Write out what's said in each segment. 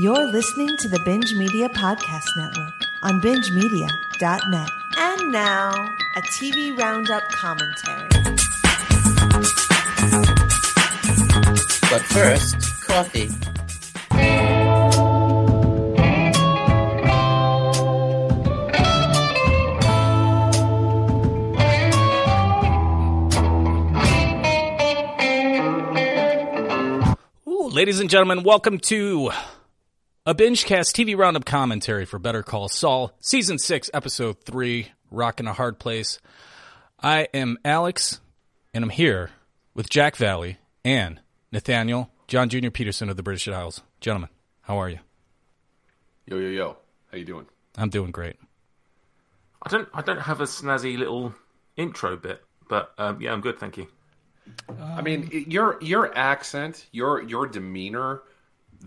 You're listening to the Binge Media Podcast Network on bingemedia.net. And now, a TV Roundup commentary. But first, coffee. Ooh, ladies and gentlemen, welcome to a BingeCast TV Roundup commentary for Better Call Saul, Season 6, Episode 3, Rockin' a Hard Place. I am Alyx, and I'm here with Jack Valley and Nathaniel, John Jr. Peterson of the British Isles. Gentlemen, how are you? Yo yo yo, how you doing? I'm doing great. I don't I don't have a snazzy little intro bit, but um, yeah, I'm good, thank you. I mean, your your accent, your your demeanor,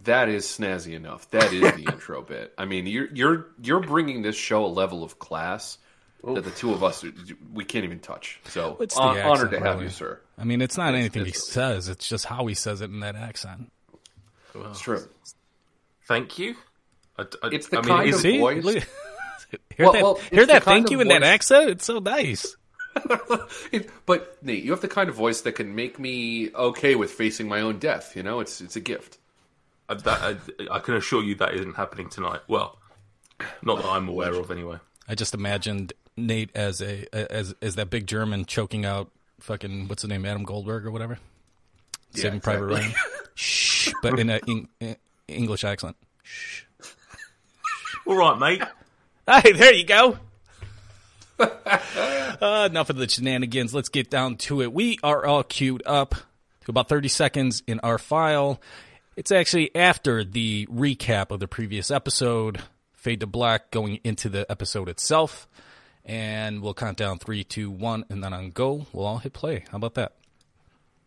that is snazzy enough. That is the intro bit. I mean, you're you're you're bringing this show a level of class that the two of us we can't even touch. So it's the hon- honored accent, to have really? you, sir. I mean, it's not anything he it's- says, it's just how he says it in that accent. It's true. Thank you. I, I, It's the I mean, kind is of it- See? voice- Look- hear Well- that, well, hear that thank of you in that accent? It's so nice. It- but Nate, you have the kind of voice that can make me okay with facing my own death. You know, it's it's a gift. I, that, I, I can assure you that isn't happening tonight. Well, not that I'm aware of, anyway. I just imagined Nate as a as as that big German choking out fucking what's his name Adam Goldberg or whatever. Saving Private exactly. Ryan. Shh, but in an English accent. Shh. All right, mate. Hey, there you go. uh, enough of the shenanigans. Let's get down to it. We are all queued up to about 30 seconds in our file. It's actually after the recap of the previous episode, fade to black, going into the episode itself. And we'll count down three, two, one, and then on go, we'll all hit play. How about that?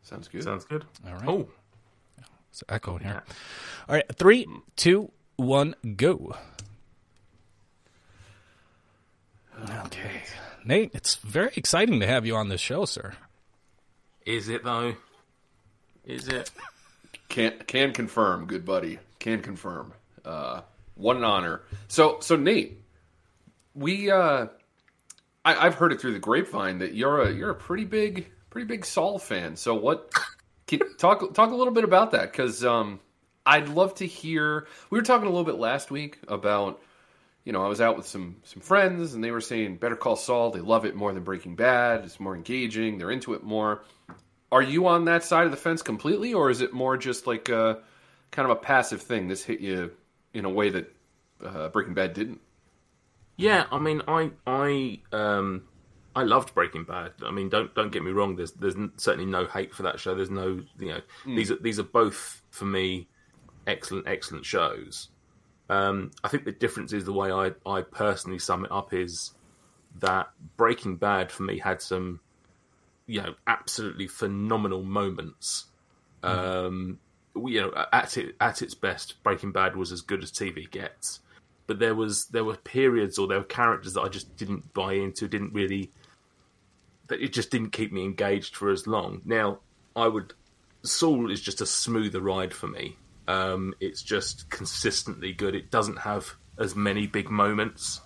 Sounds good. Sounds good. All right. Oh, It's echo in here. All right, three, two, one, go. Okay. Nate, it's very exciting to have you on this show, sir. is it though? Is it? Can can confirm, good buddy. Can confirm. Uh, what an honor. So so Nate, we uh, I, I've heard it through the grapevine that you're a you're a pretty big pretty big Saul fan. So what? Can, talk talk a little bit about that because um, I'd love to hear. We were talking a little bit last week about you know I was out with some some friends and they were saying Better Call Saul. They love it more than Breaking Bad. It's more engaging. They're into it more. Are you on that side of the fence completely, or is it more just like a kind of a passive thing? This hit you in a way that uh, Breaking Bad didn't. Yeah, I mean, I I um I loved Breaking Bad. I mean, don't don't get me wrong. There's there's certainly no hate for that show. There's no you know these are these are both for me excellent excellent shows. Um, I think the difference is the way I I personally sum it up is that Breaking Bad for me had some you know absolutely phenomenal moments. Um, you know, at it at its best, Breaking Bad was as good as TV gets but there was there were periods or there were characters that I just didn't buy into, didn't really that it just didn't keep me engaged for as long. Now, I would Saul is just a smoother ride for me. Um, it's just consistently good. It doesn't have as many big moments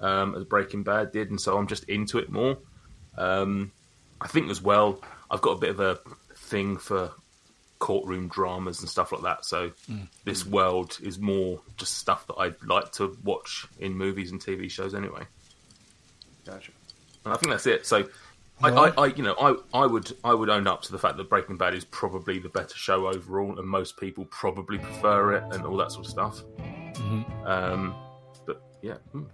um, as Breaking Bad did, and so I'm just into it more. Um, I think as well, I've got a bit of a thing for courtroom dramas and stuff like that. So this world is more just stuff that I'd like to watch in movies and TV shows anyway. Gotcha. And I think that's it. So I, I, I, you know, I, I would, I would own up to the fact that Breaking Bad is probably the better show overall, and most people probably prefer it and all that sort of stuff. Um, but yeah, mm.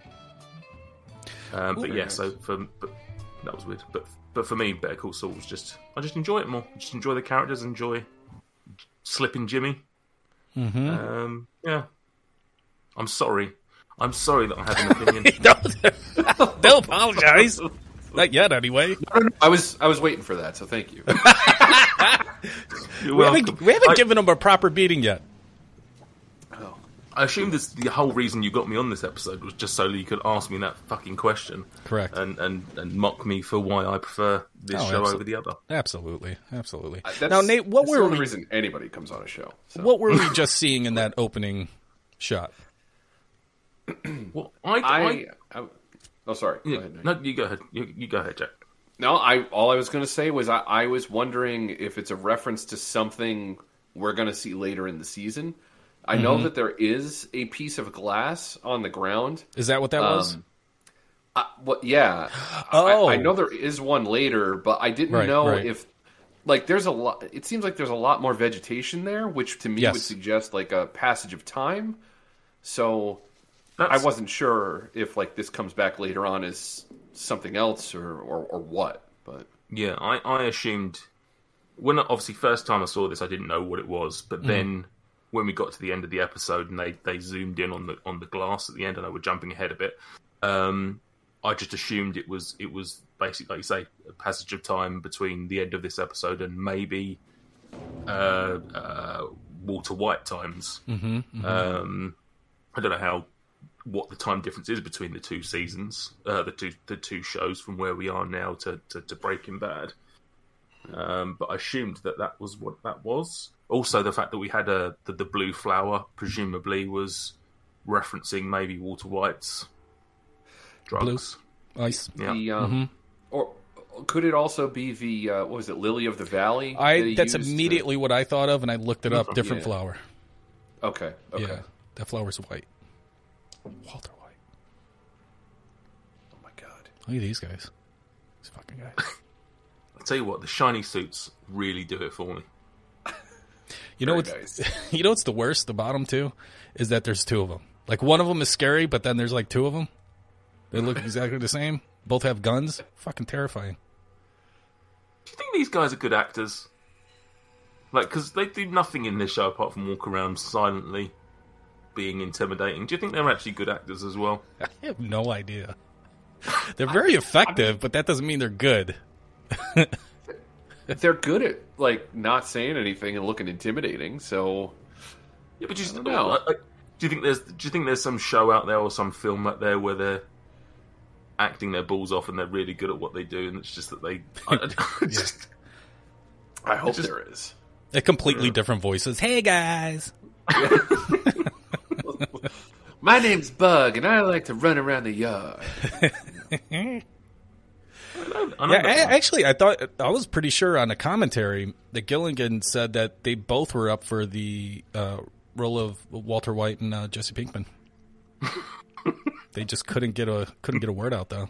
um, but yeah. So for but that was weird. But but for me, Better Call Saul was just I just enjoy it more. Just enjoy the characters. Enjoy slipping Jimmy. Um, yeah. I'm sorry. I'm sorry that I have an opinion. don't, don't apologize. Not yet, anyway. I was I was waiting for that, so thank you. You're We haven't, we haven't I- given him a proper beating yet. I assume this the whole reason you got me on this episode was just so that you could ask me that fucking question. Correct. And and, and mock me for why I prefer this Oh, show absol- over the other. Absolutely, absolutely. Uh, that's, now, Nate, what that's were the only we, reason anybody comes on a show? So. what were we just seeing in that opening shot. Well, I, I, I, I oh sorry. Go yeah, ahead, Nick. no, you go ahead. You, you go ahead, Jack. No, I all I was going to say was I, I was wondering if it's a reference to something we're going to see later in the season. I know Mm-hmm. that there is a piece of glass on the ground. Is that what that was? Um, I, what? Yeah. Oh. I, I know there is one later, but I didn't Right, know right. if like there's a lot. It seems like there's a lot more vegetation there, which to me Yes. would suggest like a passage of time. So That's, I wasn't sure if like this comes back later on as something else or or, or what. But Yeah, I, I assumed when obviously first time I saw this, I didn't know what it was, Mm. but then when we got to the end of the episode and they, they zoomed in on the on the glass at the end, and I were jumping ahead a bit, um, I just assumed it was it was basically like you say a passage of time between the end of this episode and maybe uh, uh, Walter White times. Mm-hmm, Um, I don't know how what the time difference is between the two seasons, uh, the two the two shows from where we are now to, to, to Breaking Bad. Um, but I assumed that that was what that was. Also, the fact that we had a the, the blue flower presumably was referencing maybe Walter White's drugs. Ice. Yeah, the um, or could it also be the uh, what was it, Lily of the Valley? I he that's used to- immediately what I thought of, and I looked it up. Different Yeah. flower. okay. Okay. Yeah, that flower's white. Walter White. Oh my god. Look at these guys. These fucking guys. I tell you what, the shiny suits really do it for me. You know Very what's nice. you know what's the worst? The bottom two is that there's two of them. Like one of them is scary, but then there's like two of them. They look exactly the same. Both have guns. Fucking terrifying. Do you think these guys are good actors? Like, because they do nothing in this show apart from walk around silently, being intimidating. Do you think they're actually good actors as well? I have no idea. They're very effective, but that doesn't mean they're good. They're good at like not saying anything and looking intimidating. So Yeah, but just don't know. like, like, do you think there's do you think there's some show out there or some film out there where they're acting their balls off and they're really good at what they do, and it's just that they I, I just I hope just- there is. They're completely different voices. Hey guys. My name's Bug, and I like to run around the yard. I know Yeah, that a- actually, I thought I was pretty sure on the commentary that Gilligan said that they both were up for the uh, role of Walter White and uh, Jesse Pinkman. they just couldn't get a couldn't get a word out though.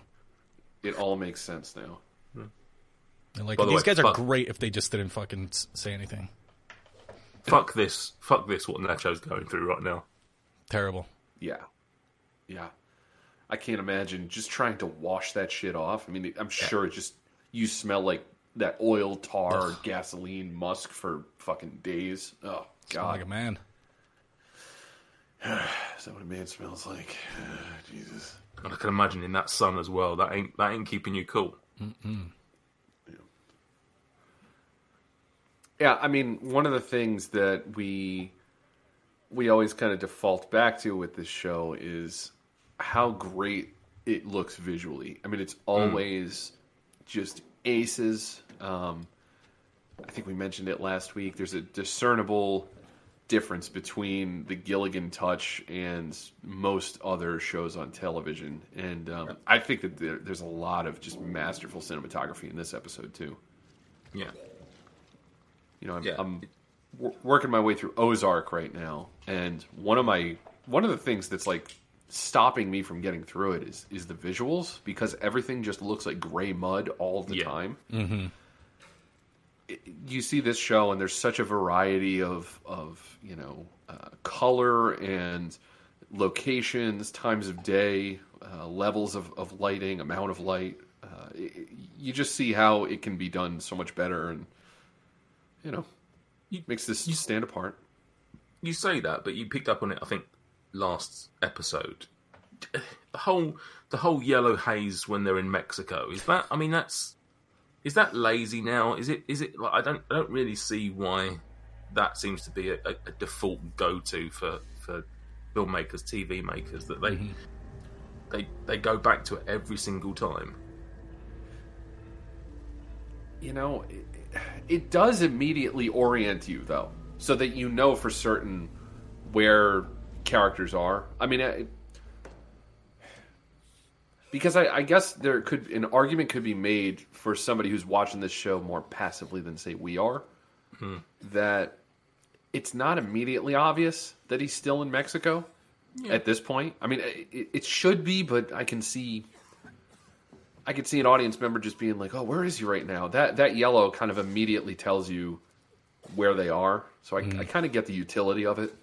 It all makes sense now. They're like By the these way, guys are great if they just didn't fucking say anything. fuck this, fuck this. What Nacho's going through right now. Terrible. Yeah, yeah. I can't imagine just trying to wash that shit off. I mean, I'm sure it just you smell like that oil, tar, gasoline, musk for fucking days. Oh Sound god, like a man. is that what a man smells like? Jesus. And I can imagine in that sun as well. That ain't that ain't keeping you cool. Yeah, I mean, one of the things that we we always kind of default back to with this show is how great it looks visually. I mean, it's always just aces. Um, I think we mentioned it last week. There's a discernible difference between the Gilligan touch and most other shows on television, and um, I think that there, there's a lot of just masterful cinematography in this episode too. Yeah, You know, I'm, Yeah. I'm w- working my way through Ozark right now, and one of my one of the things that's like stopping me from getting through it is is the visuals because everything just looks like gray mud all the Yeah. time. Mm-hmm. you see this show, and there's such a variety of of you know uh, color and locations, times of day, uh, levels of, of lighting, amount of light. Uh, it, you just see how it can be done so much better, and you know, You- makes this you, stand apart. you say that, but you picked up on it. I think last episode. The whole the whole yellow haze when they're in Mexico is that. I mean, that's is that lazy now? Is it? Is it? Like, I don't. I don't really see why that seems to be a, a, default go to for for filmmakers, TV makers that they mm-hmm. they they go back to it every single time. You know, it, it does immediately orient you though, so that you know for certain where characters are. I mean, I, because I, I guess there could an argument could be made for somebody who's watching this show more passively than say we are hmm. that it's not immediately obvious that he's still in Mexico at this point. I mean, it, it should be, but I can see. I could see an audience member just being like, "Oh, where is he right now?" That that yellow kind of immediately tells you where they are. So I, hmm. I kind of get the utility of it.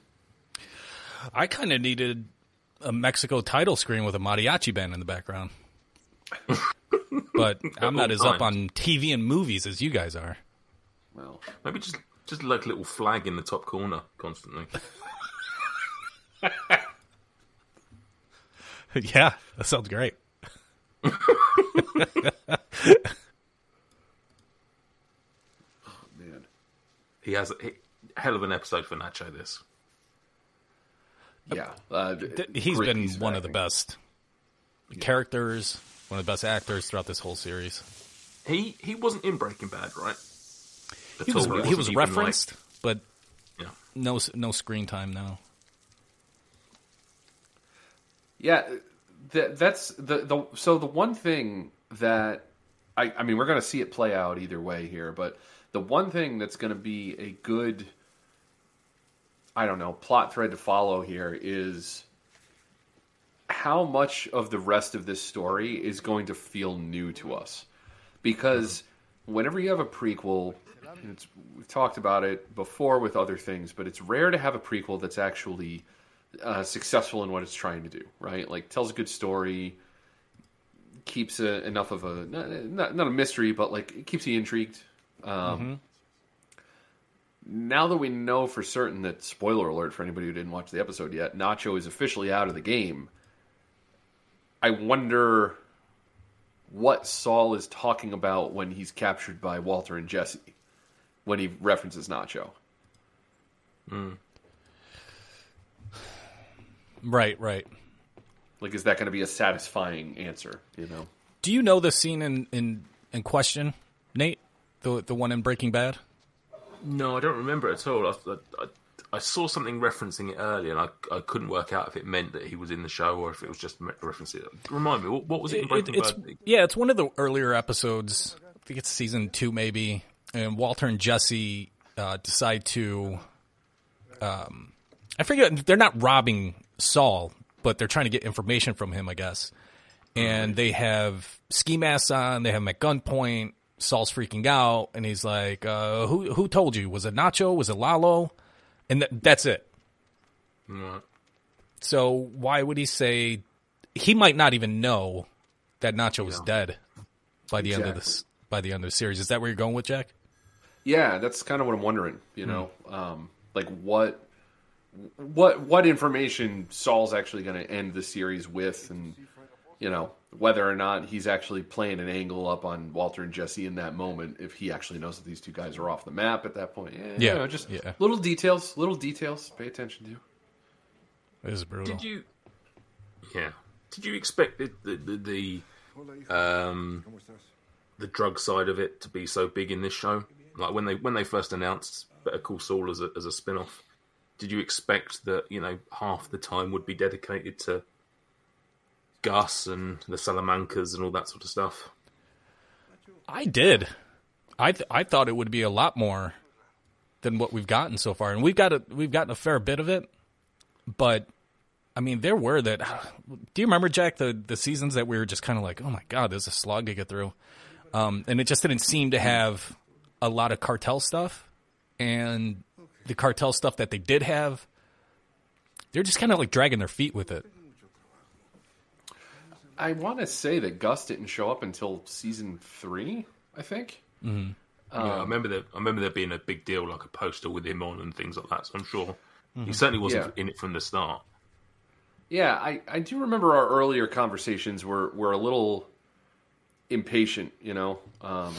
I kind of needed a Mexico title screen with a mariachi band in the background. but I'm not oh, as up on TV and movies as you guys are. Well, Maybe just just like a little flag in the top corner constantly. yeah, that sounds great. Oh man, He has a he, hell of an episode for Nacho. This. Yeah, uh, Th- He's great been piece of one of the acting. best characters, one of the best actors throughout this whole series. He he wasn't in Breaking Bad, right? He was he wasn't was even, like- referenced, but yeah. no no screen time now. Yeah, that, that's the the so the one thing that I I mean we're going to see it play out either way here, but the one thing that's going to be a good I don't know plot thread to follow here is how much of the rest of this story is going to feel new to us. Because whenever you have a prequel and it's, we've talked about it before with other things but it's rare to have a prequel that's actually uh, successful in what it's trying to do right? Like tells a good story keeps a, enough of a not, not a mystery but like it keeps you intrigued. Um, now that we know for certain that spoiler alert for anybody who didn't watch the episode yet nacho is officially out of the game i wonder what saul is talking about when he's captured by walter and jesse when he references nacho hmm. Right, right. like is that going to be a satisfying answer you know Do you know the scene in in in question, Nate? The the one in Breaking Bad? No, I don't remember at all. I, I, I saw something referencing it earlier, and I, I couldn't work out if it meant that he was in the show or if it was just referencing it. Remind me, what, what was it in Breaking Bad? yeah, it's one of the earlier episodes. I think it's season two, maybe. And Walter and Jesse uh, decide to. Um, I forget. They're not robbing Saul, but they're trying to get information from him, I guess. And they have ski masks on. They have him at gunpoint. Saul's freaking out, and he's like, uh, "Who who told you? Was it Nacho? Was it Lalo?" And th- that's it. So why would he say he might not even know that Nacho was dead by the end of this by the end of the series? Is that where you're going with Jack? Yeah, that's kind of what I'm wondering. You know, um, like what what what information Saul's actually going to end the series with, and you know whether or not he's actually playing an angle up on Walter and Jesse in that moment. If he actually knows that these two guys are off the map at that point, yeah, Yeah, you know, just yeah. little details, little details. Pay attention to. It is brutal. Did you? Yeah. Did you expect the the, the, the um the drug side of it to be so big in this show? Like when they when they first announced Better Call Saul as a as a spin off, did you expect that you know half the time would be dedicated to Gus and the Salamancas and all that sort of stuff? I did. I th- I thought it would be a lot more than what we've gotten so far, and we've got a we've gotten a fair bit of it. But I mean, there were that. Do you remember Jack the the seasons that we were just kind of like, oh my god, there's a slog to get through, um, and it just didn't seem to have a lot of cartel stuff, and the cartel stuff that they did have, they're just kind of like dragging their feet with it. I want to say that Gus didn't show up until season three. I think. yeah, I remember there. I remember there being a big deal, like a poster with him on and things like that. So I'm sure he certainly wasn't Yeah. in it from the start. Yeah, I, I do remember our earlier conversations were, were a little impatient, you know, um,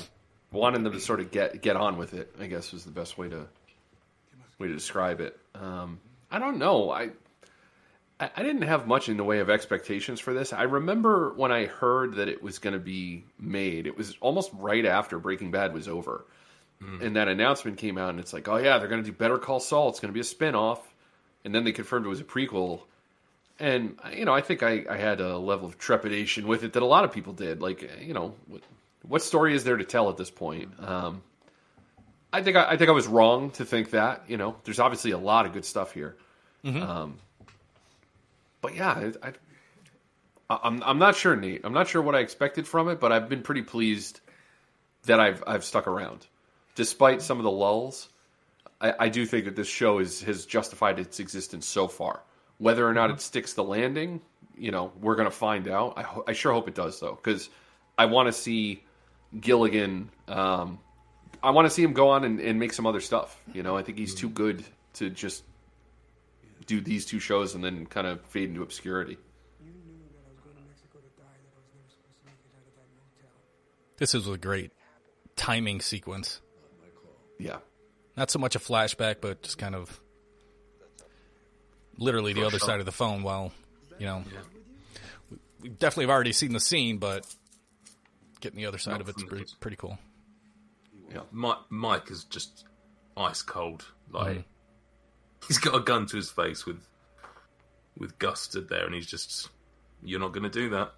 wanting them to sort of get get on with it. I guess was the best way to way to describe it. Um, I don't know. I I didn't have much in the way of expectations for this. I remember when I heard that it was going to be made. It was almost right after Breaking Bad was over, and that announcement came out, and it's like, oh yeah, they're going to do Better Call Saul. It's going to be a spin off. and then they confirmed it was a prequel. And you know, I think I, I had a level of trepidation with it that a lot of people did. Like, you know, what, what story is there to tell at this point? Um, I think I, I think I was wrong to think that. You know, there's obviously a lot of good stuff here. Um, but yeah, I, I, I'm I'm not sure, Nate. I'm not sure what I expected from it, but I've been pretty pleased that I've I've stuck around, despite some of the lulls. I, I do think that this show is has justified its existence so far. Whether or not it sticks the landing, you know, we're gonna find out. I, ho- I sure hope it does though, because I want to see Gilligan. Um, I want to see him go on and, and make some other stuff. You know, I think he's too good to just do these two shows and then kind of fade into obscurity. You knew that I was going to Mexico to die, that I was never supposed to make it out of that motel. This is a great timing sequence. Yeah. Not so much a flashback, but just kind of literally the other shot. side of the phone while, you know, we- we definitely have already seen the scene, but getting the other side Not of it's pretty, pretty cool. Mike, Mike is just ice cold. Like Mm. He's got a gun to his face with with Gus stood there, and he's just, "You're not going to do that."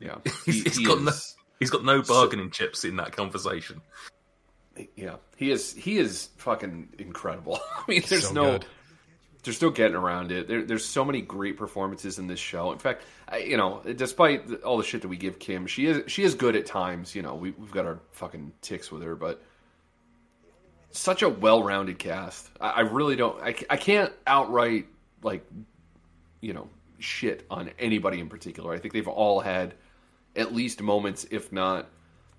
Yeah. He's, He- he's he got no, is- he's got no bargaining chips in that conversation. Yeah, he is. He is fucking incredible. I mean, there's So no, good. there's no getting around it. There, there's so many great performances in this show. In fact, I, you know, despite all the shit that we give Kim, she is she is good at times. You know, we, we've got our fucking ticks with her, but such a well-rounded cast. I, I really don't. I, I can't outright like, you know, shit on anybody in particular. I think they've all had at least moments, if not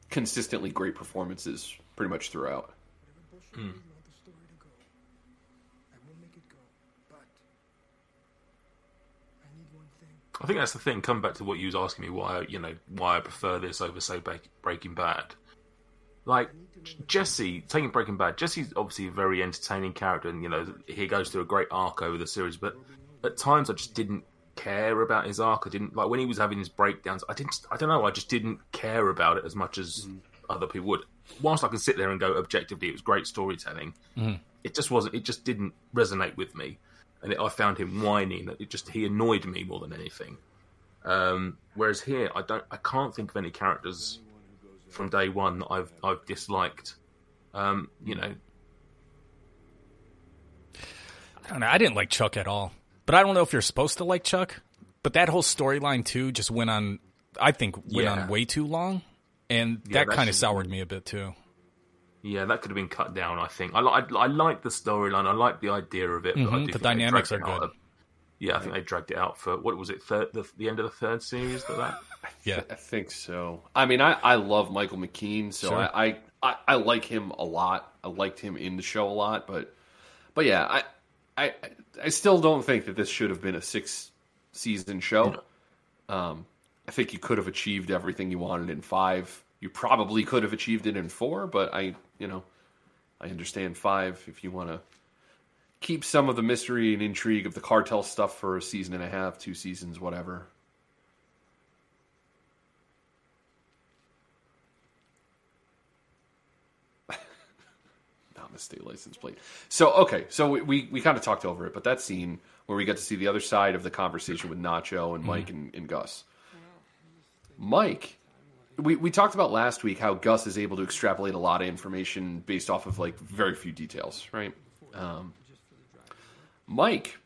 consistently great performances, pretty much throughout. Bullshit, you want the story to go. I will make it go, but I need one thing. I think that's the thing. Come back to what you was asking me why you know why I prefer this over say Breaking Bad. Like Jesse taking Breaking Bad, Jesse's obviously a very entertaining character, and you know he goes through a great arc over the series. But at times, I just didn't care about his arc. I didn't like when he was having his breakdowns. I didn't. I don't know. I just didn't care about it as much as other people would. Whilst I can sit there and go objectively, it was great storytelling. It just wasn't. It just didn't resonate with me, and it, I found him whining. It just he annoyed me more than anything. Um, whereas here, I don't. I can't think of any characters from day one that I've I've disliked. Um, you know, I don't know. I didn't like Chuck at all, but I don't know if you're supposed to like Chuck. But that whole storyline too just went on. I think went Yeah. on way too long, and Yeah, that that kind of soured me a bit too. yeah, that could have been cut down. I think I like I like the storyline. I like the idea of it. But I Mhm, do the dynamics are good. A- Yeah, I think they dragged it out for what was it? Third, the, the end of the third series. That that. Yeah, I think so. I mean, I, I love Michael McKean, so Sure. I, I, I I like him a lot. I liked him in the show a lot, but but yeah, I I I still don't think that this should have been a six season show. Um, I think you could have achieved everything you wanted in five. You probably could have achieved it in four, but I you know I understand five if you want to keep some of the mystery and intrigue of the cartel stuff for a season and a half, two seasons, whatever. not the state license plate. So okay, so we, we, we kind of talked over it, but that scene where we get to see the other side of the conversation with Nacho and Mike and, and Gus. Mike, we, we talked about last week how Gus is able to extrapolate a lot of information based off of like very few details, right? Um, Mike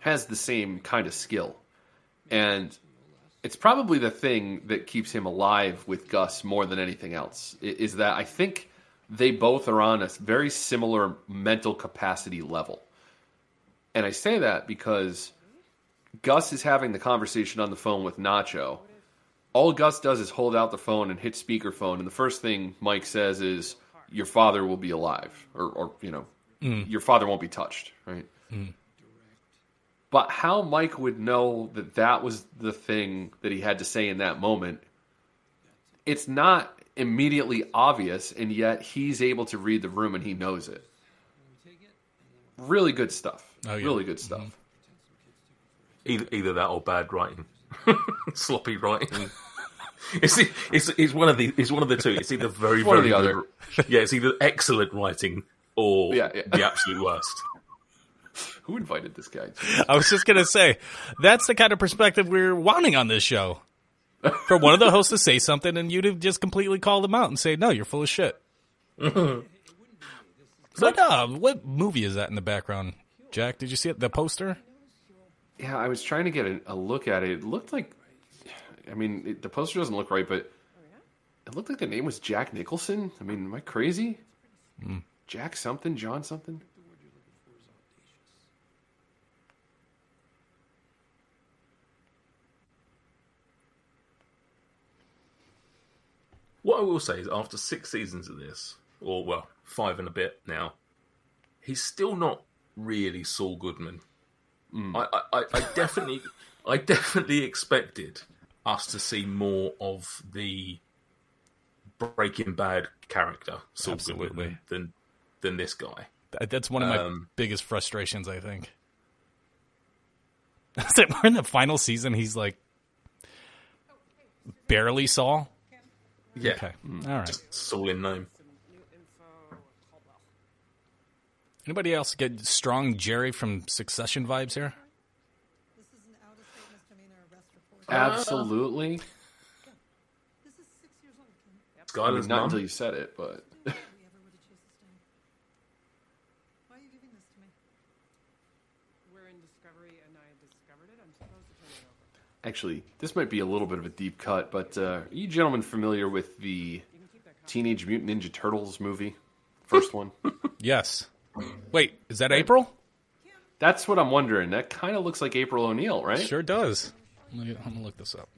has the same kind of skill, and it's probably the thing that keeps him alive with Gus more than anything else. Is that I think they both are on a very similar mental capacity level. And I say that because Gus is having the conversation on the phone with Nacho. All Gus does is hold out the phone and hit speakerphone, and the first thing Mike says is, "Your father will be alive," or, or you know, mm. "Your father won't be touched." Right. Mm. But how Mike would know that that was the thing that he had to say in that moment, it's not immediately obvious, and yet he's able to read the room and he knows it. Really good stuff. Oh, yeah. Really good stuff. Mm-hmm. Either, either that or bad writing, sloppy writing. It's, it's it's one of the it's one of the two. It's either very one or very the good- Yeah, it's either excellent writing or Yeah, yeah. the absolute worst. Who invited this guy? I was just gonna say that's the kind of perspective we're wanting on this show. For one of the hosts to say something and you to just completely call them out and say, "No, you're full of shit." what uh, what movie is that in the background, Jack? Did you see it? The poster? Yeah, I was trying to get a, a look at it. It looked like, I mean, it, the poster doesn't look right, but it looked like the name was Jack Nicholson. I mean, am I crazy? Jack something, John something. What I will say is, after six seasons of this, or well, five and a bit now, he's still not really Saul Goodman. I, I, I, I definitely, I definitely expected us to see more of the Breaking Bad character, Saul Absolutely. Goodman, than than this guy. That's one of my Um, biggest frustrations. I think. Is that we're in the final season? He's like barely Saul. Yeah, Okay, all right. Saul in name. Anybody else get strong Gerri from Succession vibes here? This is an out-of-state misdemeanor arrest report. Absolutely. This is six years old, Kim. I mean, Skylar's not mum. until you said it, but We ever would have chased this down. Why are you giving this to me? We're in Discovery, and I discovered it. I'm supposed to turn it over. Actually, this might be a little bit of a deep cut. But uh, are you gentlemen familiar with the Teenage Mutant Ninja Turtles movie? First one. Yes. Wait, is that April? That's what I'm wondering. That kind of looks like April O'Neil, right? Sure does. I'm gonna, I'm gonna look this up.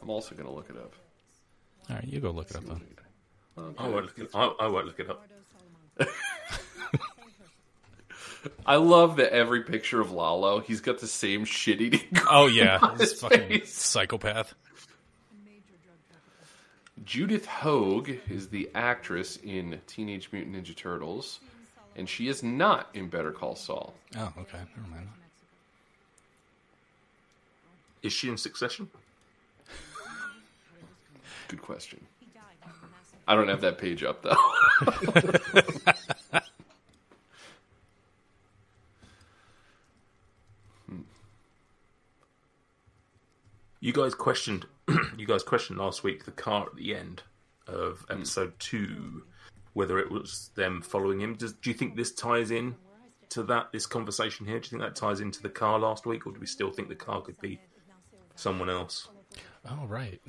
I'm also going to look it up. All right, you go look it up then. I won't look it. I, I won't look it up. I love that every picture of Lalo, he's got the same shit eating. Oh yeah, this fucking face. psychopath. Judith Hoag is the actress in Teenage Mutant Ninja Turtles, and she is not in Better Call Saul. Oh, okay, never mind. Is she in Succession? Good question. I don't have that page up though. You guys questioned. you guys questioned last week the car at the end of episode two, whether it was them following him. Does, do you think this ties in to that? This conversation here. Do you think that ties into the car last week, or do we still think the car could be someone else? Oh right.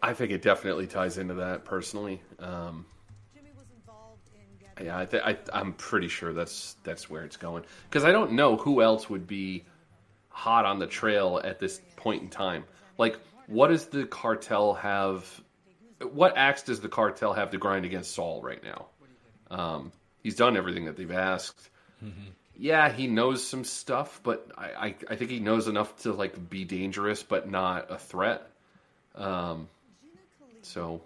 I think it definitely ties into that personally. Um, Jimmy was involved in getting yeah, I th- I, I'm pretty sure that's that's where it's going because I don't know who else would be hot on the trail at this point in time. Like, what does the cartel have? What axe does the cartel have to grind against Saul right now? Um, he's done everything that they've asked. Yeah, he knows some stuff, but I, I, I think he knows enough to like be dangerous, but not a threat. Um, so,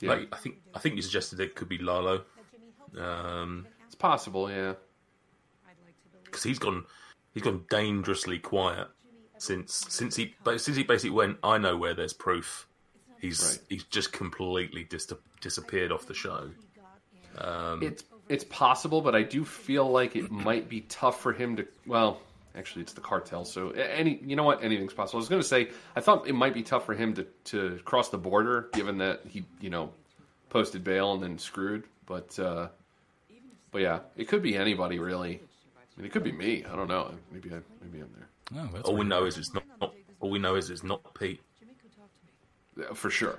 yeah, Like, I think I think you suggested it could be Lalo, um, it's possible. Yeah, because he's gone he's gone dangerously quiet since since he since he basically went. I know where there's proof. He's Right. he's just completely dis- disappeared off the show. Um, it's it's possible, but I do feel like it might be tough for him to. Well, actually, it's the cartel, so any you know what, anything's possible. I was going to say I thought it might be tough for him to to cross the border, given that he you know posted bail and then screwed. But uh, but yeah, it could be anybody really. I mean, it could be me. I don't know. Maybe I maybe I'm there Oh, that's all we know is it's not. All we know is it's not Pete. Yeah, for sure.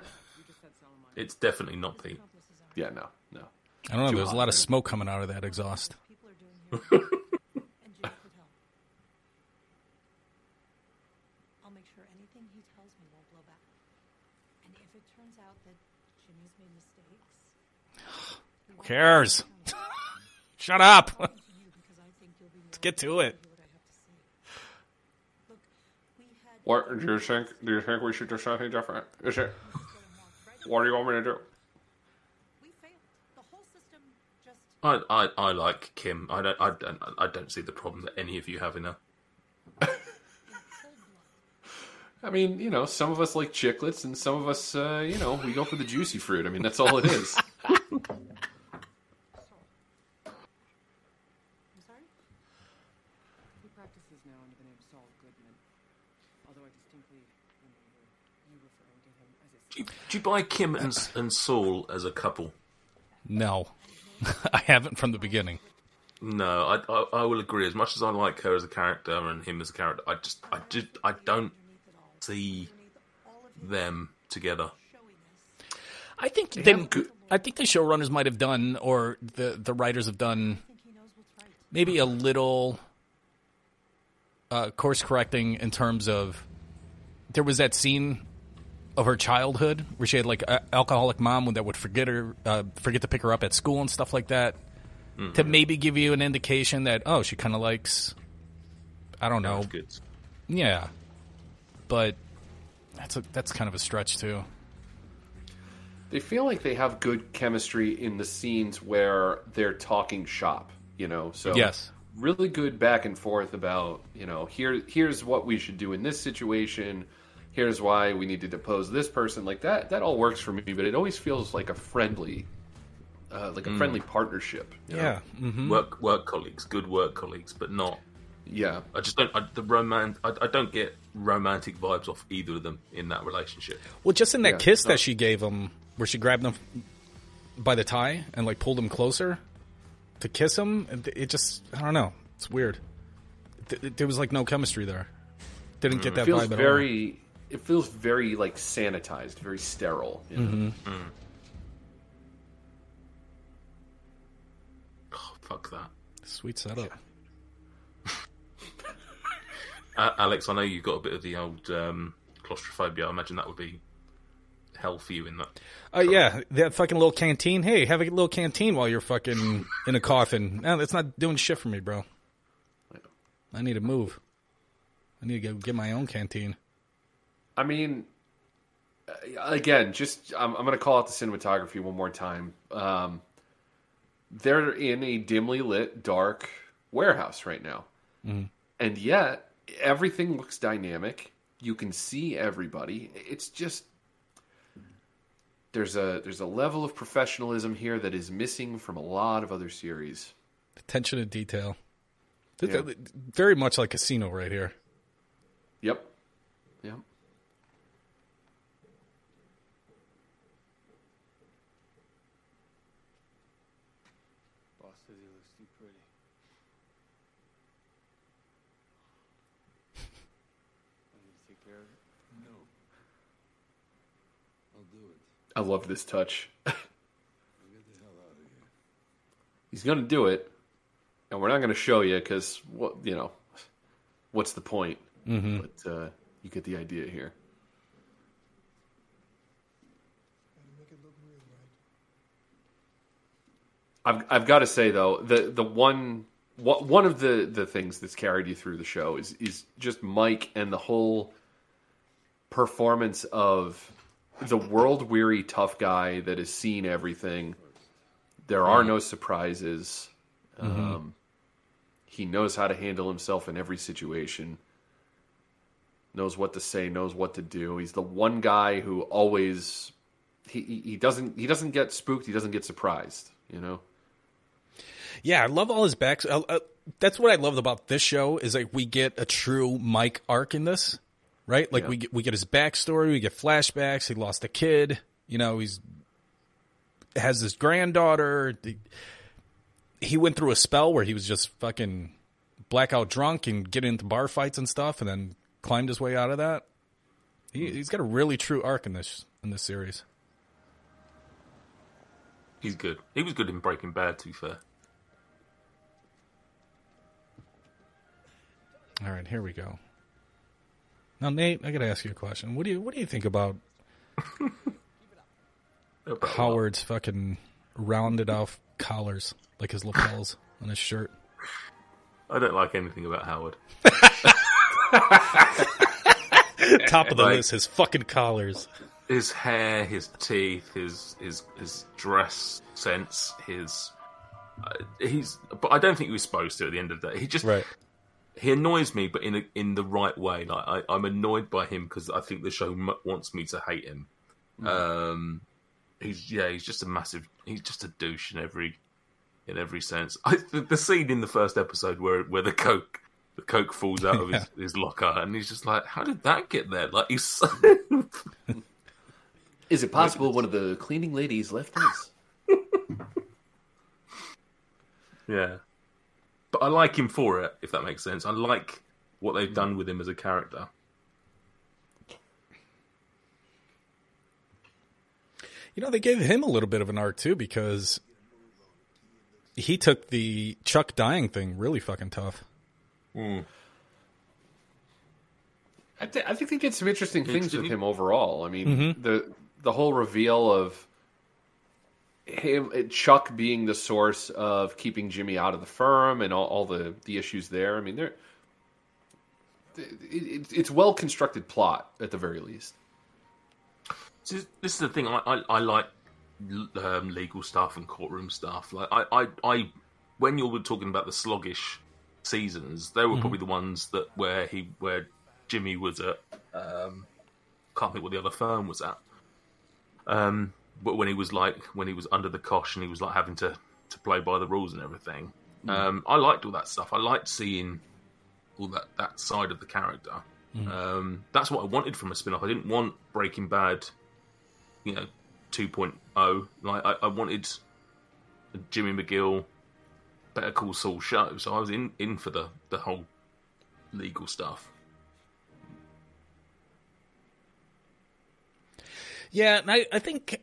It's definitely not Pete. Yeah, no, no. I don't know. Too There's a hot, lot of man. smoke coming out of that exhaust. people are doing here. and Jimmy could help. I'll make sure anything he tells me won't blow back. And if it turns out that Jimmy's made mistakes, Who cares? Shut up. to you because I think you'll be more get to it. what I have to say. Look, we had What do you think? Do you think we should do something different? Is it? What do you want me to do? we failed. The whole system just I, I, I like Kim. I don't I don't I don't see the problem that any of you have in her. I mean, you know, some of us like chiclets, and some of us, uh, you know, we go for the juicy fruit. I mean, that's all it is. I'm sorry. under the name Saul Goodman. Although I distinctly remember you referring to him as his Do you, buy Kim and, and Saul as a couple? No, I haven't from the beginning. No, I, I I will agree. As much as I like her as a character and him as a character, I just I just I don't see them together. I think they, I think the showrunners might have done, or the the writers have done, maybe a little uh, course correcting in terms of there was that scene of her childhood where she had like an alcoholic mom that would forget her, uh, forget to pick her up at school and stuff like that, to maybe give you an indication that oh she kind of likes, I don't know, That's good. yeah, but that's a that's kind of a stretch too. They feel like they have good chemistry in the scenes where they're talking shop, you know. So Yes. really good back and forth about, you know, here here's what we should do in this situation. Here's why we need to depose this person. Like that that all works for me, but it always feels like a friendly uh, like a friendly partnership. Yeah. Mm-hmm. Work work colleagues, good work colleagues, but not. Yeah. I just don't. I, the romance I, I don't get romantic vibes off either of them in that relationship. Well, just in that Yeah, kiss no. that she gave him, where she grabbed him by the tie and like pulled him closer to kiss him, it- it just I don't know. It's weird. There was like no chemistry there. Didn't get that It feels vibe at very it feels very like sanitized, very sterile. You know? Mm-hmm. Oh, fuck that. Sweet setup. Uh, Alyx, I know you got a bit of the old um, claustrophobia. I imagine that would be hell for you in that. Uh, yeah, that fucking little canteen. Hey, have a little canteen while you're fucking in a coffin. No, that's not doing shit for me, bro. I need to move. I need to go get my own canteen. I mean, uh, again, just I'm, I'm going to call out the cinematography one more time. Um, they're in a dimly lit, dark warehouse right now, and yet everything looks dynamic. You can see everybody. It's just there's a there's a level of professionalism here that is missing from a lot of other series. Attention to detail. Yeah. Very much like Casino right here. Yep. Yep. Says he looks too pretty. I need to take care of it. No. I'll do it. I love this touch. Get the hell out of here. He's going to do it, and we're not going to show you because what you know, what's the point? Mm-hmm. But uh, you get the idea here. I've I've got to say though the the one one of the the things that's carried you through the show is is just Mike and the whole performance of the world weary tough guy that has seen everything. There are no surprises. Um, he knows how to handle himself in every situation. Knows what to say. Knows what to do. He's the one guy who always he- he doesn't he doesn't get spooked. He doesn't get surprised. You know. Yeah, I love all his backs. Uh, uh, that's what I love about this show is like we get a true Mike arc in this, right? Like Yeah. we get, we get his backstory, we get flashbacks. He lost a kid. You know, he's has his granddaughter. He- He went through a spell where he was just fucking blackout drunk and getting into bar fights and stuff, and then climbed his way out of that. He, he's got a really true arc in this in this series. He's good. He was good in Breaking Bad. To be fair, All right, here we go. Now, Nate, I got to ask you a question. What do you what do you think about Howard's fucking rounded off collars, like his lapels on his shirt? I don't like anything about Howard. Top of the Like- list, his fucking collars. His hair, his teeth, his his his dress sense, his uh, he's. But I don't think he was supposed to. At the end of the day, he just he annoys me, but in a, in the right way. Like I, I'm annoyed by him because I think the show m- wants me to hate him. Um, he's yeah, he's just a massive. He's just a douche in every in every sense. I, the, the scene in the first episode where where the coke the coke falls out of his, his locker, and he's just like, "How did that get there?" Like he's so... Is it possible one of the cleaning ladies left this? yeah. But I like him for it, if that makes sense. I like what they've done with him as a character. You know, they gave him a little bit of an arc too because he took the Chuck dying thing really fucking tough. Hmm. I, th- I think they did some interesting things with him overall. I mean, mm-hmm. the the whole reveal of him Chuck being the source of keeping Jimmy out of the firm and all, all the the issues there. I mean, they're it, it, it's well constructed plot at the very least. So this is the thing. I I, I like um, legal stuff and courtroom stuff. Like I, I I when you were talking about the sluggish seasons, they were probably the ones that where he where Jimmy was at. Um, can't think what the other firm was at. Um, but when he was like when he was under the cosh and he was like having to to play by the rules and everything. Um, I liked all that stuff. I liked seeing all that that side of the character. Um, that's what I wanted from a spin off. I didn't want Breaking Bad, you know, 2.0. Like I, I wanted a Jimmy McGill, Better Call Saul show. So I was in in for the the whole legal stuff. Yeah, and I, I think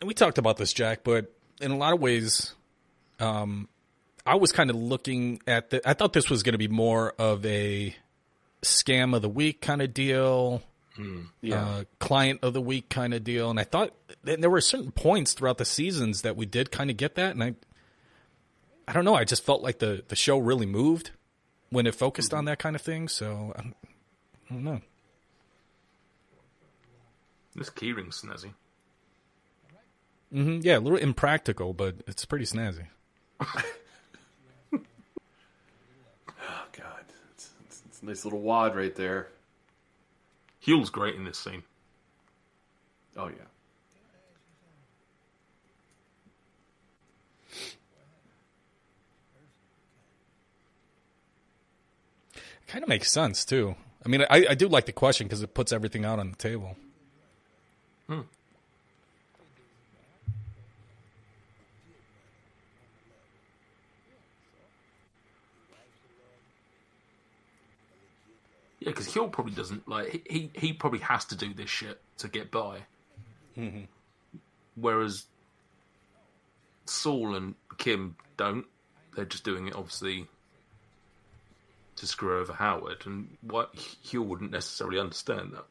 and we talked about this, Jack, but in a lot of ways, um, I was kind of looking at the. I thought this was going to be more of a scam of the week kind of deal, uh, client of the week kind of deal, and I thought and there were certain points throughout the seasons that we did kind of get that, and I, I don't know, I just felt like the the show really moved when it focused on that kind of thing. So I don't, I don't know. This keyring snazzy. Hmm Yeah, a little impractical, but it's pretty snazzy. Oh God, it's, it's, it's a nice little wad right there. Huell's great in this scene. Oh yeah. Kind of makes sense too. I mean, I, I do like the question because it puts everything out on the table. Yeah, because Huell probably doesn't like he, he probably has to do this shit to get by. Mm-hmm. Whereas Saul and Kim don't. They're just doing it obviously to screw over Howard, and what Huell wouldn't necessarily understand that.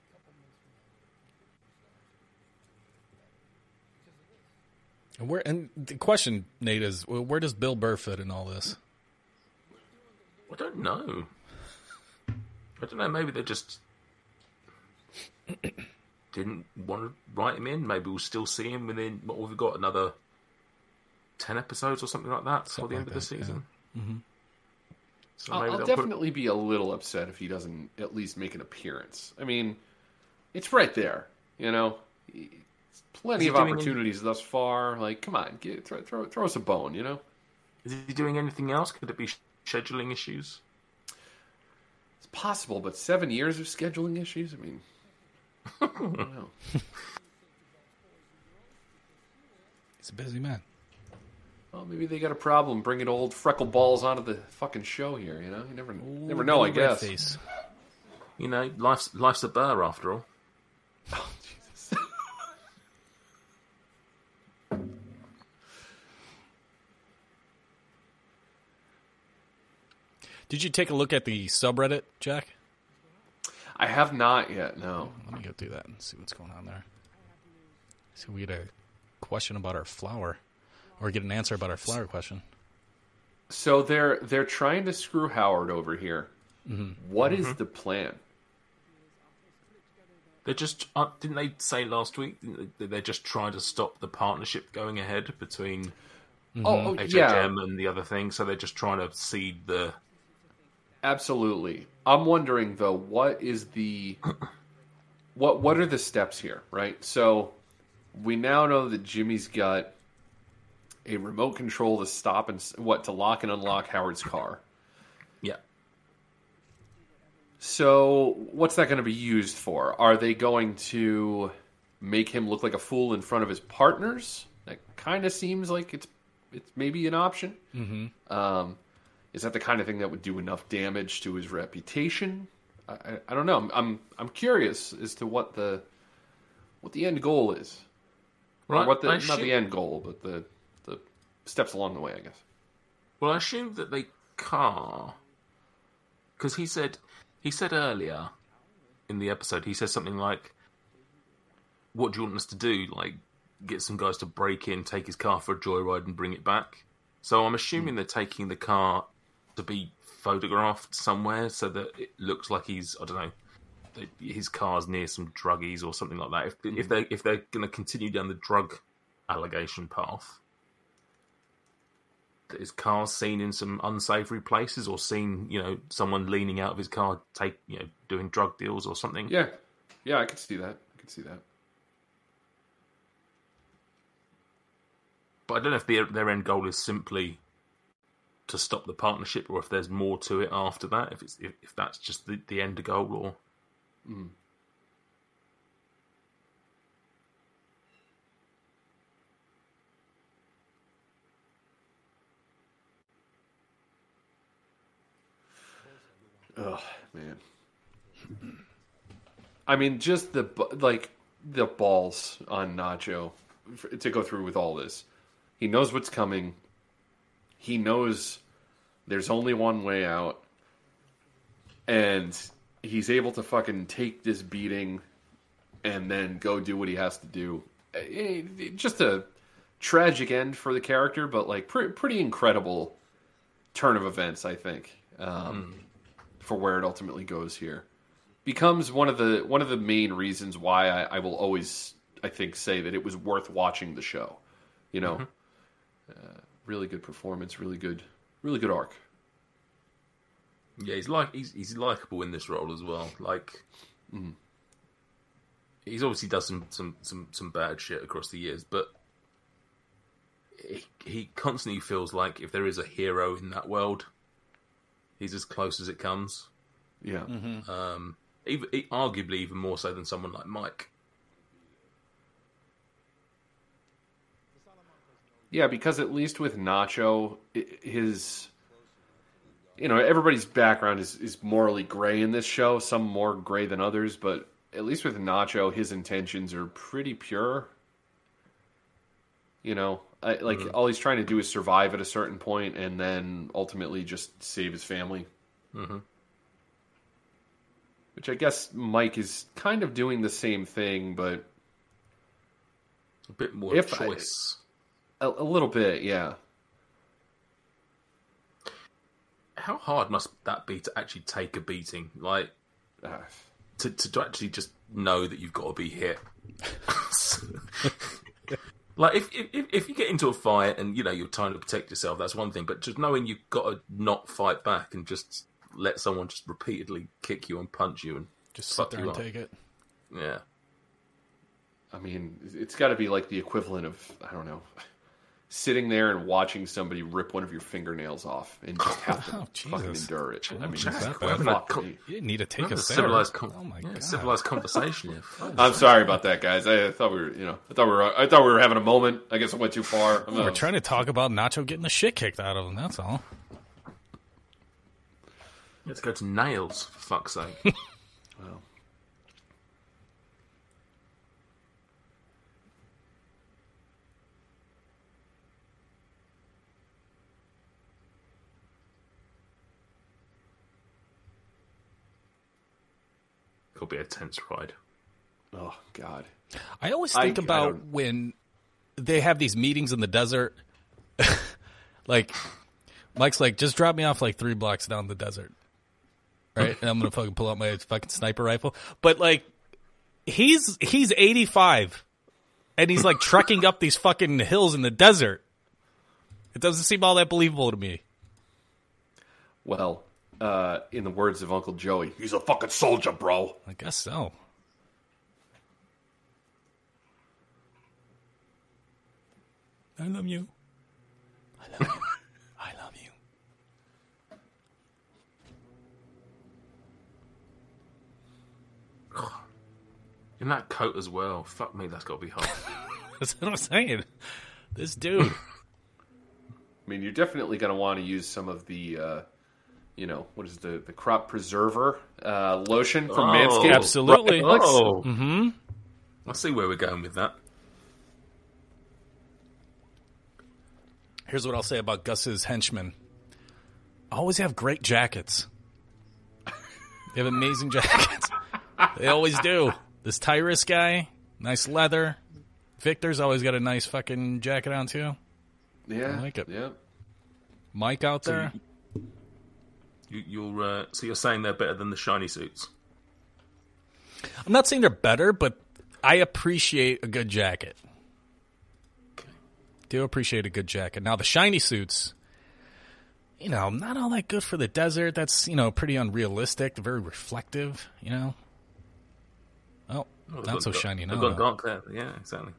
And where and the question, Nate, is where does Bill Burr fit in all this? I don't know. I don't know. Maybe they just didn't want to write him in. Maybe we'll still see him within. What have we got? Another ten episodes or something like that before the Something end like of the that, yeah. season. Mm-hmm. So I'll, I'll they'll put- definitely be a little upset if he doesn't at least make an appearance. I mean, it's right there. You know, plenty of he doing any- opportunities thus far. Like, come on, get, throw, throw, throw us a bone. You know, Is he doing anything else? Could it be scheduling issues? It's possible, but seven years of scheduling issues. I mean, I don't know. He's a busy man. Well, maybe they got a problem bringing old freckle balls onto the fucking show here. You know, you never never know. I guess. Redface. You know, life's life's a burr after all. Did you take a look at the subreddit, Jack? I have not yet. No. Let me go do that and see what's going on there. So we get a question about our flower, or get an answer about our flower question. So they're they're trying to screw Howard over here. Mm-hmm. What is mm-hmm. the plan? They're just uh, didn't they say last week didn't they- they're just trying to stop the partnership going ahead between mm-hmm. Oh, oh HHM yeah, and the other thing, so they're just trying to seed the. Absolutely. I'm wondering though, what is the what what are the steps here, right? So we now know that Jimmy's got a remote control to stop and what to lock and unlock Howard's car. Yeah, So, what's that going to be used for? Are they going to make him look like a fool in front of his partners? That kind of seems like it's it's maybe an option. Mm-hmm. Um, is that the kind of thing that would do enough damage to his reputation? I, I, I don't know. I'm, I'm I'm curious as to what the what the end goal is. Or Right, what the I not the end goal, but the the steps along the way, I guess. Well, I assume that they car because he said he said earlier in the episode he says something like, "What do you want us to do? Like, get some guys to break in, take his car for a joyride, and bring it back?" So I'm assuming hmm. they're taking the car to be photographed somewhere so that it looks like he's I don't know his car's near some druggies or something like that. If if hmm. they if they're going to continue down the drug allegation path, that his car's seen in some unsavory places or seen, you know, someone leaning out of his car, take, you know, doing drug deals or something. Yeah, yeah, I could see that. I could see that. But I don't know if their their end goal is simply to stop the partnership or if there's more to it after that. If it's if, if that's just the, the end goal or Oh man. I mean, just the like the balls on Nacho to go through with all this. He knows what's coming. He knows there's only one way out, and he's able to fucking take this beating and then go do what he has to do. Eh, eh, Just a tragic end for the character, but like pre- pretty incredible turn of events, I think. Um, for where it ultimately goes here becomes one of the one of the main reasons why I, I will always I think say that it was worth watching the show. You know, uh, really good performance, really good, really good arc. Yeah, he's like he's he's likable in this role as well. Like he's obviously does some some some some bad shit across the years, but he, he constantly feels like if there is a hero in that world, he's as close as it comes. Yeah, Um, even, e- arguably even more so than someone like Mike. Yeah, because at least with Nacho, his you know everybody's background is is morally gray in this show. Some more gray than others, but at least with Nacho, his intentions are pretty pure. You know, I, like all he's trying to do is survive at a certain point, and then ultimately just save his family. Mm-hmm. Which I guess Mike is kind of doing the same thing, but A bit more If choice. A, a little bit, yeah. How hard must that be to actually take a beating? Like Uh, to to actually just know that you've got to be hit. like if, if if you get into a fight and you know you're trying to protect yourself, that's one thing. But just knowing you've got to not fight back and just let someone just repeatedly kick you and punch you and Just sit there you and up. take it. Yeah, I mean, it's got to be like the equivalent of I don't know, sitting there and watching somebody rip one of your fingernails off and just have to Oh, fucking Jesus. endure it. I mean, Jack, fuck we're having a co- me. You didn't need to take a civilized, con- oh my yeah, god! civilized conversation. Oh, I'm sorry about that, guys. I thought we were, you know, I thought we were, I thought we were having a moment. I guess I went too far. I'm, We're trying to talk about Nacho getting the shit kicked out of him. That's all. Let's go to nails for fuck's sake. well, be a tense ride. oh god. I always think I about don't- when they have these meetings in the desert. like, Mike's like, just drop me off like three blocks down the desert. Right? and I'm going to fucking pull out my fucking sniper rifle. But, like, he's he's 85 and he's like trekking up these fucking hills in the desert. It doesn't seem all that believable to me. Well, uh, in the words of Uncle Joey, he's a fucking soldier, bro. I guess so. I love you. I love you. I love you. In that coat as well. Fuck me, that's got to be hot. That's what I'm saying. This dude. I mean, you're definitely going to want to use some of the, uh, you know, what is the the crop preserver uh, lotion from Oh. Manscaped? Absolutely. Right, Alyx? oh, mm-hmm. I see where we're going with that. Here's what I'll say about Gus's henchmen. Always have great jackets. They have amazing jackets. they always do. This Tyrus guy, nice leather. Victor's always got a nice fucking jacket on too. Yeah, I like it. Yeah, Mike out there. You, you're uh, so you're saying they're better than the shiny suits. I'm not saying they're better, but I appreciate a good jacket. Do appreciate a good jacket. Now the shiny suits, you know, not all that good for the desert. That's you know pretty unrealistic. Very reflective. You know. Oh, they've not so shiny now. They've gone dark there. Yeah, exactly.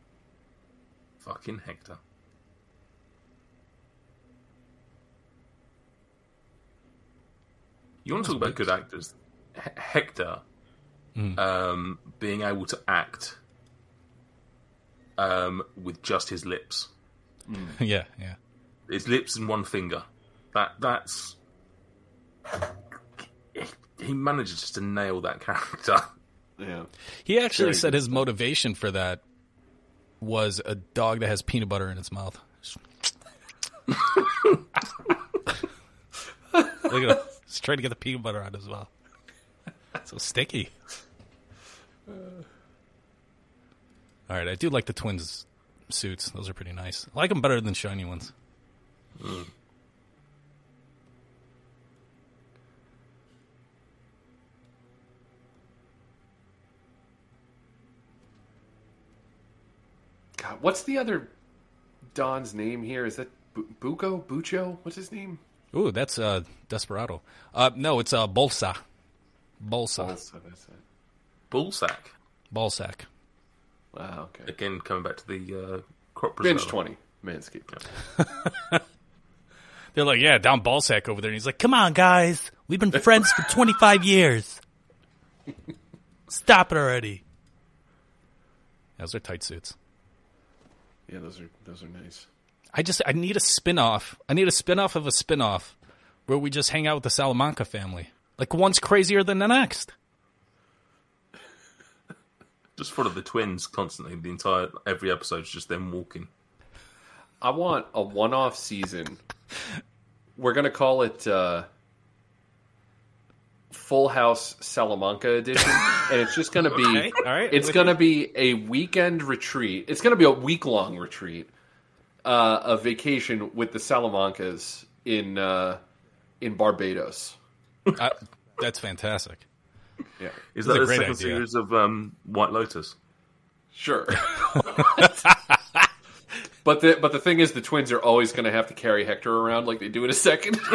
Fucking Hector. You want to talk about good actors? H- Hector Hmm. um, being able to act um, with just his lips, yeah, yeah. his lips and one finger. That that's he manages just to nail that character. yeah. He actually Very said good his motivation for that was a dog that has peanut butter in its mouth. Look at him. He's trying to get the peanut butter out as well. So sticky. All right, I do like the twins suits. Those are pretty nice. I like them better than shiny ones. God, what's the other Don's name here? Is that Bu- Buko? Bucho? What's his name? Ooh, that's uh, Desperado. Uh, no, it's uh, Bolsa. Bolsa. Balsa, that's it. Bullsack Ballsack. Wow, okay. again, coming back to the uh, crop Binge preserver. 20, Manscaped. They're like, yeah, down Ballsack over there. And he's like, come on, guys. We've been friends for 25 years. Stop it already. Those are tight suits. Yeah, those are those are nice. I just, I need a spin-off. I need a spin-off of a spin-off where we just hang out with the Salamanca family. Like, one's crazier than the next. Just follow the twins constantly. The entire every episode's just them walking. I want a one-off season. We're gonna call it uh, Full House Salamanca Edition, and it's just gonna be. Okay, all right, It's I'm gonna be a weekend retreat. It's gonna be a week-long retreat, uh, a vacation with the Salamancas in uh, in Barbados. I, that's fantastic. Yeah, Is This that is a the great second idea. series of um, White Lotus? sure. But the but the thing is, the twins are always going to have to carry Hector around like they do in a second.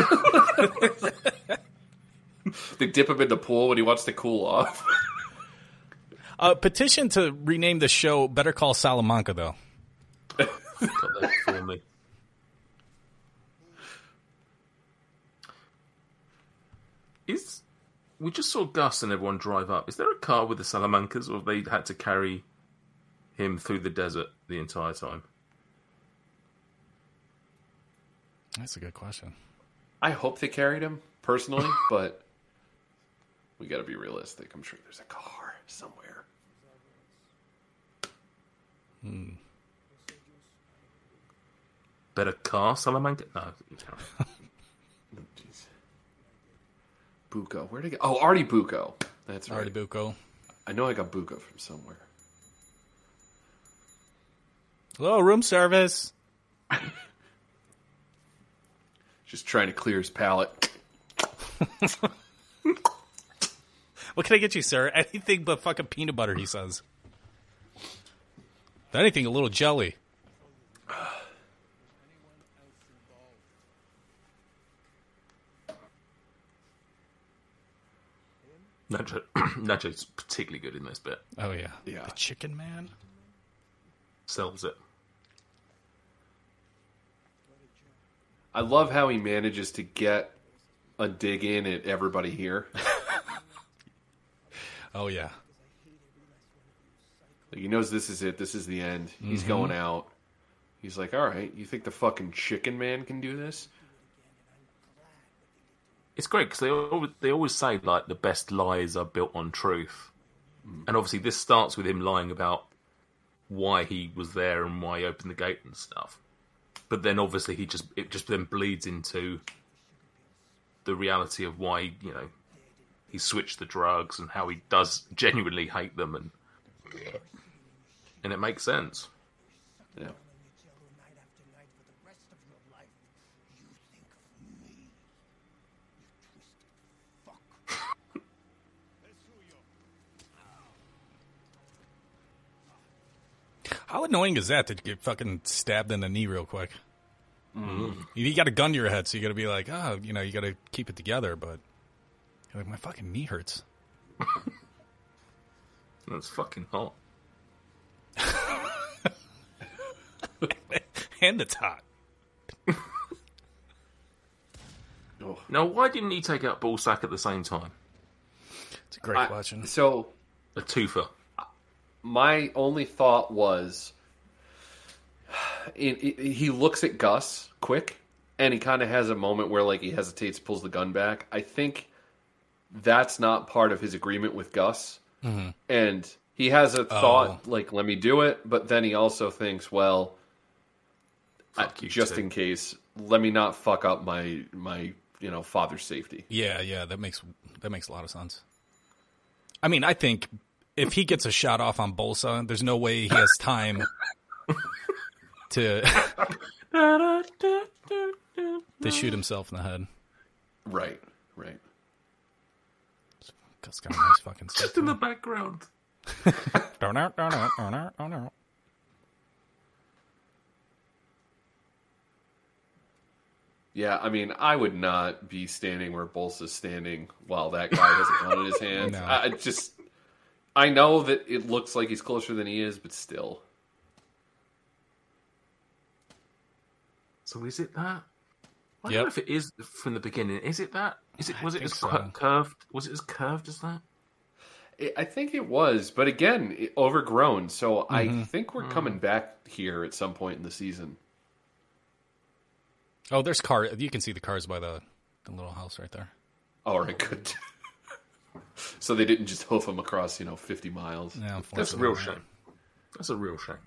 they dip him in the pool when he wants to cool off. Uh, petition to rename the show Better Call Salamanca, though. Got that for me. Is we just saw Gus and everyone drive up? Is there a car with the Salamancas, or have they had to carry him through the desert the entire time? That's a good question. I hope they carried him personally, but we got to be realistic. I'm sure there's a car somewhere. Hmm. Better car Salamanca? No. Jeez. Buko, where'd I get? Oh, Artie Bucco. That's right. Artie Bucco. I know I got Buko from somewhere. Hello, room service. Just trying to clear his palate. What can I get you, sir? Anything but fucking peanut butter, he says. If Anything a little jelly. Nacho, Nacho's particularly good in this bit. Oh yeah. Yeah. The chicken man. Sells it. I love how he manages to get a dig in at everybody here. Oh yeah. He knows this is it. This is the end. He's Mm-hmm. going out. He's like, all right, you think the fucking chicken man can do this? It's great because they always, they always say like the best lies are built on truth, mm. and obviously this starts with him lying about why he was there and why he opened the gate and stuff. But then obviously he just it just then bleeds into the reality of why you know he switched the drugs and how he does genuinely hate them and and it makes sense. Yeah. How annoying is that to get fucking stabbed in the knee real quick? Mm-hmm. You, got a gun to your head, so you got to be like, oh, you know, you got to keep it together. But you're like, my fucking knee hurts. That's fucking hot. and it's hot. Oh. Now, why didn't he take out Ballsack at the same time? It's a great I- question. So A twofer. My only thought was, it, it, he looks at Gus quick, and he kind of has a moment where like he hesitates, pulls the gun back. I think that's not part of his agreement with Gus, mm-hmm. and he has a oh. thought like, "Let me do it," but then he also thinks, "Well, I- just too. in case, let me not fuck up my my you know father's safety." Yeah, yeah, that makes that makes a lot of sense. I mean, I think if he gets a shot off on Bolsa, there's no way he has time to to shoot himself in the head. Right, right. Gus got a nice fucking Just in the background. Yeah, I mean, I would not be standing where Bolsa's standing while that guy has a gun in his hand. No. I I just, I know that it looks like he's closer than he is, but still. So is it that? I Yep. don't know if it is from the beginning. Is it that? Is it? Was it as so. cur- curved? Was it as curved as that? I- I think it was, but again, it, overgrown. So I Mm-hmm. think we're coming back here at some point in the season. Oh, there's car. You can see the cars by the, the little house right there. All right, good. so they didn't just hoof him across, you know, fifty miles. Yeah, That's a real shame. That's a real shame.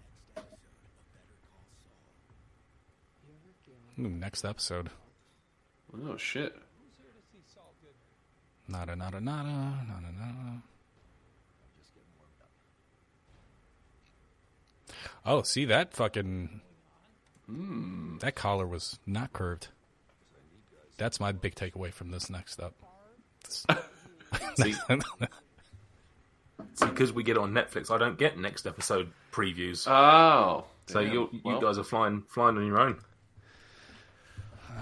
Ooh, next episode. Oh shit! Nada, nada, nada, nada, nada. Oh, see that fucking hmm. that collar was not curved. That's my big takeaway from this next up. See, see, because we get it on Netflix, I don't get next episode previews. Oh, so damn. you you guys are flying flying on your own.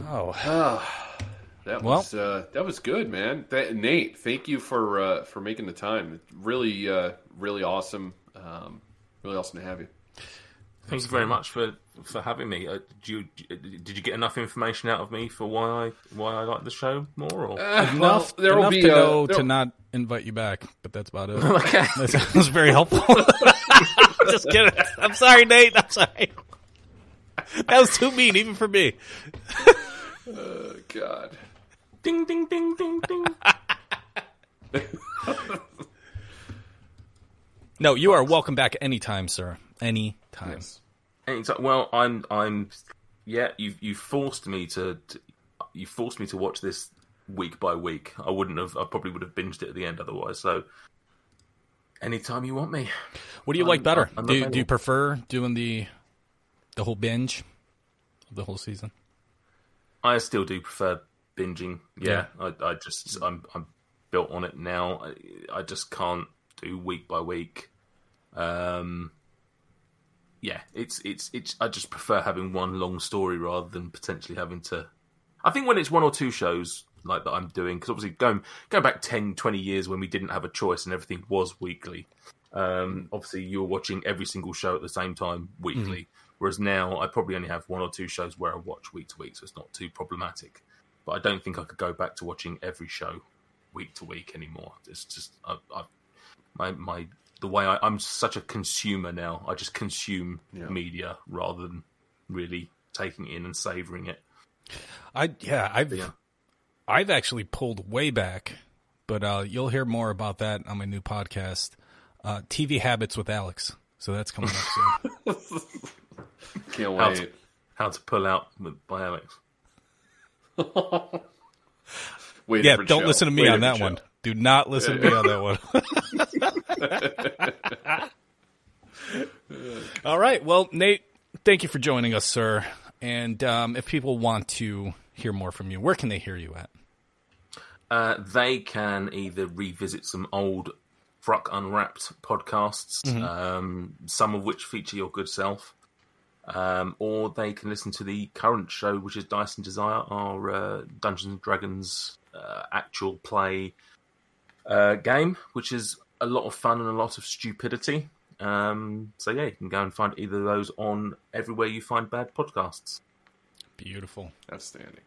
Oh, That Well- was uh, that was good, man. That, Nate, thank you for uh, for making the time. Really, uh, really awesome. Um, really awesome to have you. Thank you very much for for having me. Uh, did you did you get enough information out of me for why I why I like the show more? Or enough, there will enough be to a- know there- to not invite you back, but that's about it. okay, that was very helpful. Just kidding. I'm sorry, Nate. I'm sorry. That was too mean, even for me. Oh God. ding ding ding ding ding. No, you are welcome back anytime, sir. Anytime. Anytime- well, I'm I'm yeah. You you forced me to, to you forced me to watch this week by week. I wouldn't have. I probably would have binged it at the end otherwise. So anytime you want me. What do you I'm- like better? I'm do you, do available. you prefer doing the the whole binge the whole season? I still do prefer binging. Yeah, I, I just I'm I'm built on it now. I, I just can't do week by week. Um, yeah, it's it's it's. I just prefer having one long story rather than potentially having to. I think when it's one or two shows like that I'm doing because obviously going going back 10, 20 years when we didn't have a choice and everything was weekly. Um, obviously, you were watching every single show at the same time weekly. Whereas now, I probably only have one or two shows where I watch week to week, so it's not too problematic. But I don't think I could go back to watching every show week to week anymore. It's just I, I, my my the way I, I'm such a consumer now. I just consume Yeah. media rather than really taking it in and savoring it. I yeah, I've Yeah. I've actually pulled way back, but uh, you'll hear more about that on my new podcast, uh, TV Habits with Alyx. So that's coming up soon. Can't How wait. to, how to pull out with, by Alyx. Wait, yeah, don't show. listen to me Way on that different one. Do not listen to me on that one. All right. Well, Nate, thank you for joining us, sir. And um, if people want to hear more from you, where can they hear you at? Uh, they can either revisit some old Fruck Unwrapped podcasts, um, some of which feature your good self, um, or they can listen to the current show, which is Dice and Desire, our uh, Dungeons and Dragons uh, actual play uh, game, which is a lot of fun and a lot of stupidity. Um, so yeah, you can go and find either of those on everywhere you find bad podcasts. Beautiful. Outstanding.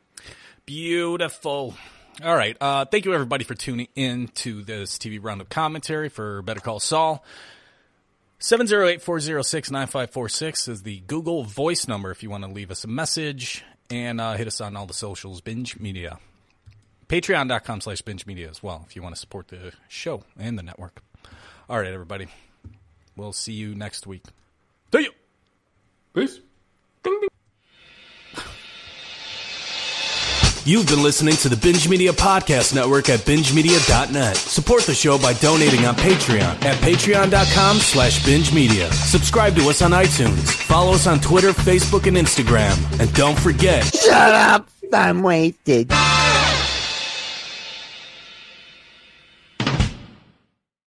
Beautiful. All right. Uh, thank you, everybody, for tuning in to this TV roundup commentary for Better Call Saul. 708-406-9546 is the Google voice number if you want to leave us a message. And uh, hit us on all the socials, Binge Media. Patreon.com slash Binge Media as well if you want to support the show and the network. All right, everybody. We'll see you next week. See you. Peace. You've been listening to the Binge Media Podcast Network at bingemedia.net. Support the show by donating on Patreon at patreon.com slash binge media. Subscribe to us on iTunes. Follow us on Twitter, Facebook, and Instagram. And don't forget, Shut up! I'm wasted.